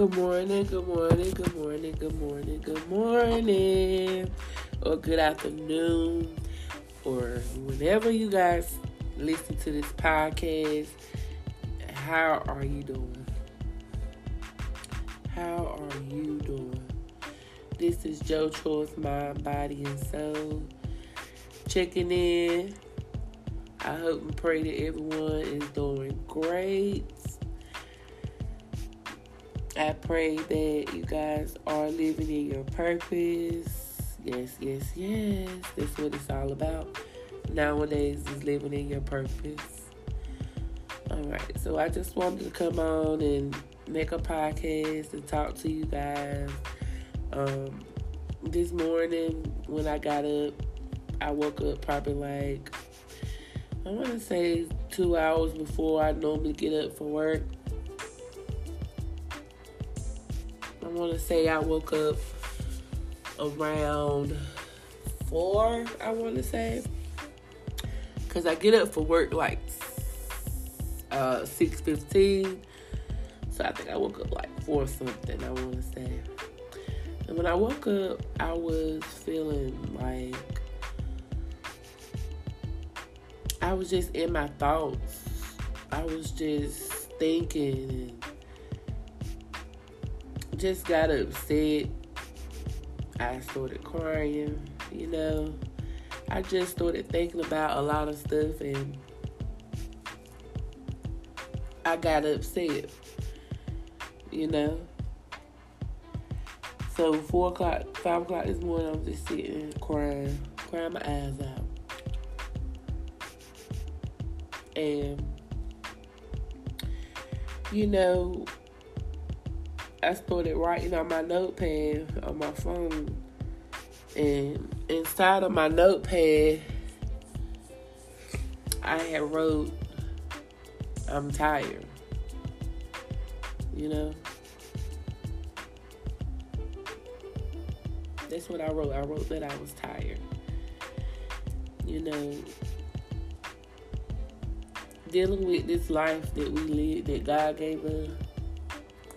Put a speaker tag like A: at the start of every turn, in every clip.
A: Good morning, good morning, good morning, good morning, good morning, or good afternoon, or whenever you guys listen to this podcast. How are you doing? How are you doing? This is Joe Choice Mind, Body, and Soul checking in. I hope and pray that everyone is doing great. Pray that you guys are living in your purpose. Yes, yes, yes. That's what it's all about. Nowadays is living in your purpose. Alright, so I just wanted to come on and make a podcast and talk to you guys. Um, this morning when I got up, I woke up probably like I want to say two hours before I normally get up for work. Want to say I woke up around four. I want to say because I get up for work like uh, six fifteen. So I think I woke up like four something. I want to say. And when I woke up, I was feeling like I was just in my thoughts. I was just thinking and just got upset. I started crying, you know. I just started thinking about a lot of stuff and I got upset, you know. So four o'clock, five o'clock this morning, I'm just sitting crying, crying my eyes out. And, you know, I started writing on my notepad on my phone. And inside of my notepad, I had wrote, I'm tired. You know? That's what I wrote. I wrote that I was tired. You know, dealing with this life that we live, that God gave us,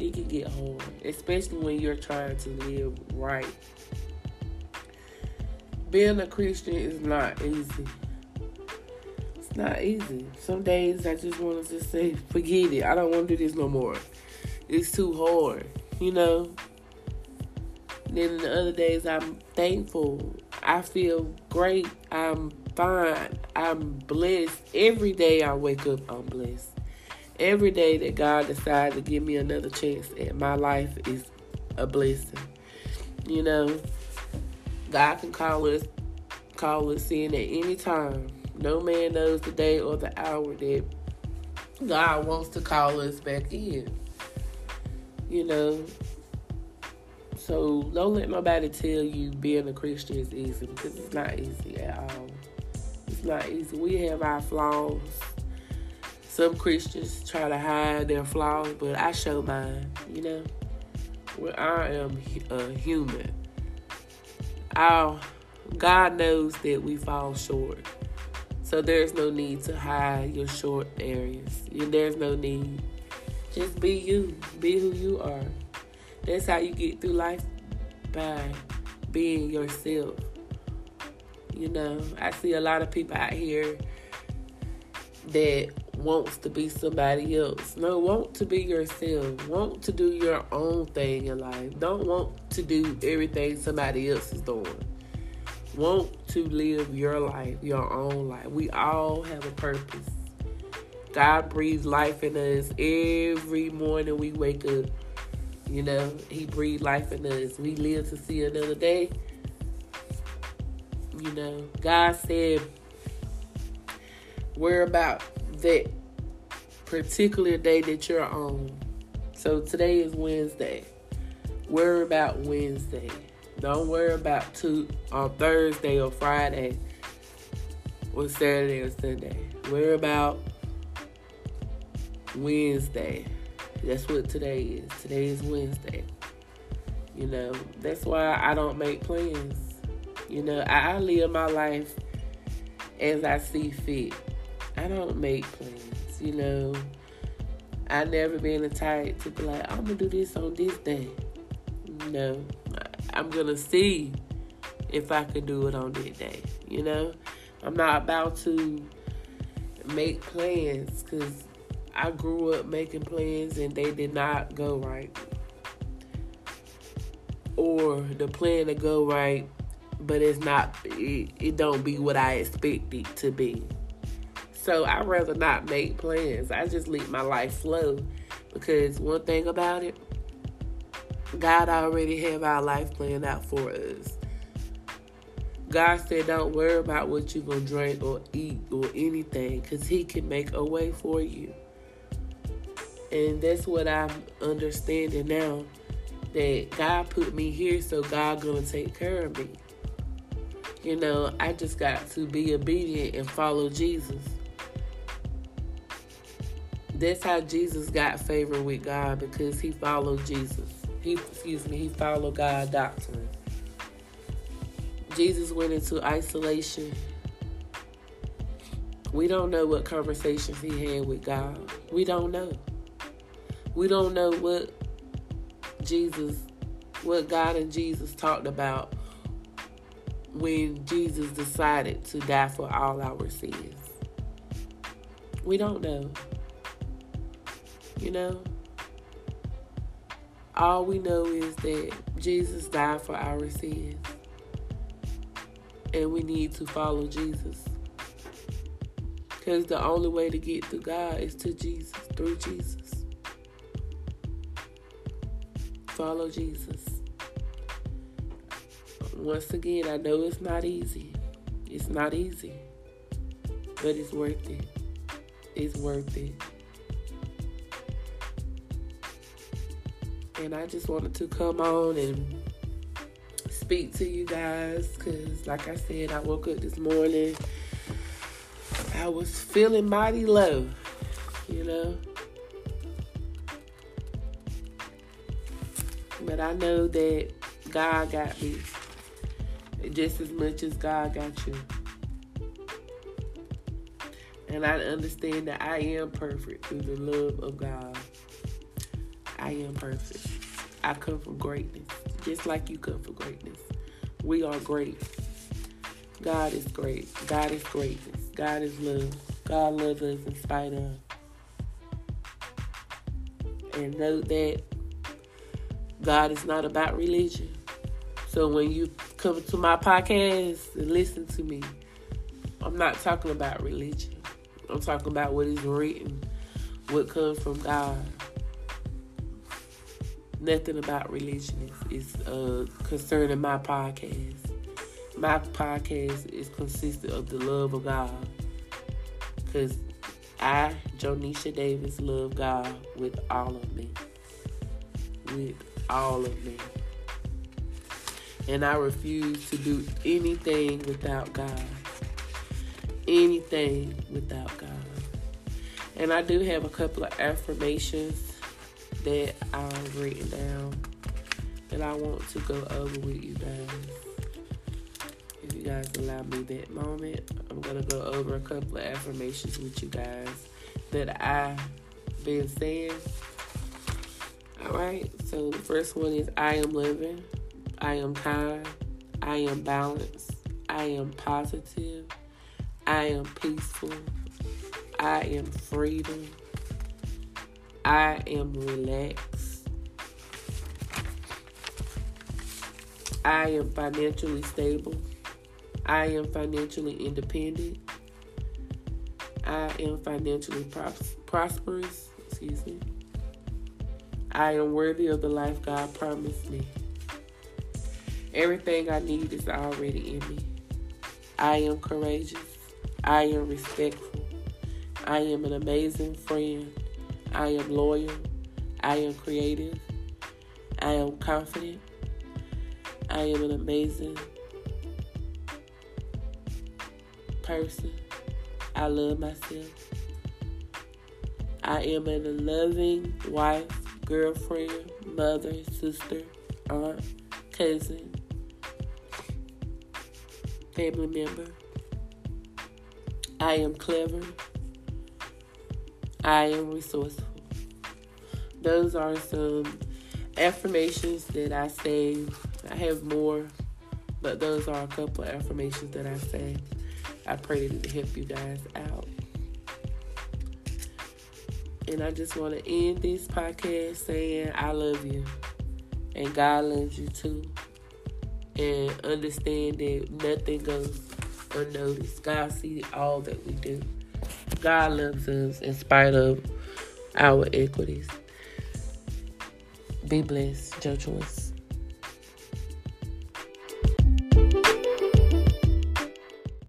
A: it can get hard, especially when you're trying to live right. Being a Christian is not easy. It's not easy. Some days I just want to just say, forget it. I don't want to do this no more. It's too hard, you know. then the other days I'm thankful. I feel great. I'm fine. I'm blessed. Every day I wake up, I'm blessed. Every day that God decides to give me another chance at my life is a blessing. You know, God can call us call us in at any time. No man knows the day or the hour that God wants to call us back in. You know. So don't let nobody tell you being a Christian is easy because it's not easy at all. It's not easy. We have our flaws. Some Christians try to hide their flaws, but I show mine, you know. Well, I am a human. Our God knows that we fall short. So there's no need to hide your short areas. There's no need. Just be you. Be who you are. That's how you get through life by being yourself. You know, I see a lot of people out here that wants to be somebody else. No, want to be yourself. Want to do your own thing in life. Don't want to do everything somebody else is doing. Want to live your life, your own life. We all have a purpose. God breathes life in us every morning we wake up. You know, He breathed life in us. We live to see another day. You know, God said, We're about that particular day that you're on. So today is Wednesday. Worry about Wednesday. Don't worry about two on Thursday or Friday or Saturday or Sunday. Worry about Wednesday. That's what today is. Today is Wednesday. You know, that's why I don't make plans. You know, I, I live my life as I see fit. I don't make plans, you know. I never been the type to be like, I'm gonna do this on this day. No, I'm gonna see if I can do it on that day. You know, I'm not about to make plans because I grew up making plans and they did not go right. Or the plan to go right, but it's not, it, it don't be what I expect it to be. So I'd rather not make plans. I just let my life flow. Because one thing about it, God already have our life planned out for us. God said, don't worry about what you're going to drink or eat or anything because He can make a way for you. And that's what I'm understanding now that God put me here so God going to take care of me. You know, I just got to be obedient and follow Jesus that's how Jesus got favor with God because he followed Jesus. He excuse me, he followed God doctrine. Jesus went into isolation. We don't know what conversations he had with God. We don't know. We don't know what Jesus, what God and Jesus talked about when Jesus decided to die for all our sins. We don't know. You know? All we know is that Jesus died for our sins. And we need to follow Jesus. Because the only way to get to God is to Jesus, through Jesus. Follow Jesus. Once again, I know it's not easy. It's not easy. But it's worth it. It's worth it. And I just wanted to come on and speak to you guys because, like I said, I woke up this morning. I was feeling mighty low, you know. But I know that God got me just as much as God got you. And I understand that I am perfect through the love of God. I am perfect. I come from greatness, just like you come from greatness. We are great. God is great. God is greatness. God is love. God loves us in spite of. And know that God is not about religion. So when you come to my podcast and listen to me, I'm not talking about religion. I'm talking about what is written, what comes from God nothing about religion is, is uh, concerning my podcast. My podcast is consistent of the love of God. Because I, Jonisha Davis, love God with all of me. With all of me. And I refuse to do anything without God. Anything without God. And I do have a couple of affirmations that I've written down that I want to go over with you guys. If you guys allow me that moment, I'm gonna go over a couple of affirmations with you guys that I've been saying. Alright, so the first one is I am living, I am kind, I am balanced, I am positive, I am peaceful, I am freedom. I am relaxed. I am financially stable. I am financially independent. I am financially pros- prosperous. Excuse me. I am worthy of the life God promised me. Everything I need is already in me. I am courageous. I am respectful. I am an amazing friend. I am loyal. I am creative. I am confident. I am an amazing person. I love myself. I am a loving wife, girlfriend, mother, sister, aunt, cousin, family member. I am clever. I am resourceful. those are some affirmations that I say. I have more, but those are a couple of affirmations that I say. I pray it help you guys out. And I just want to end this podcast saying I love you. And God loves you too. And understand that nothing goes unnoticed. God sees all that we do. God loves us in spite of our equities. Be blessed, Joe Choice.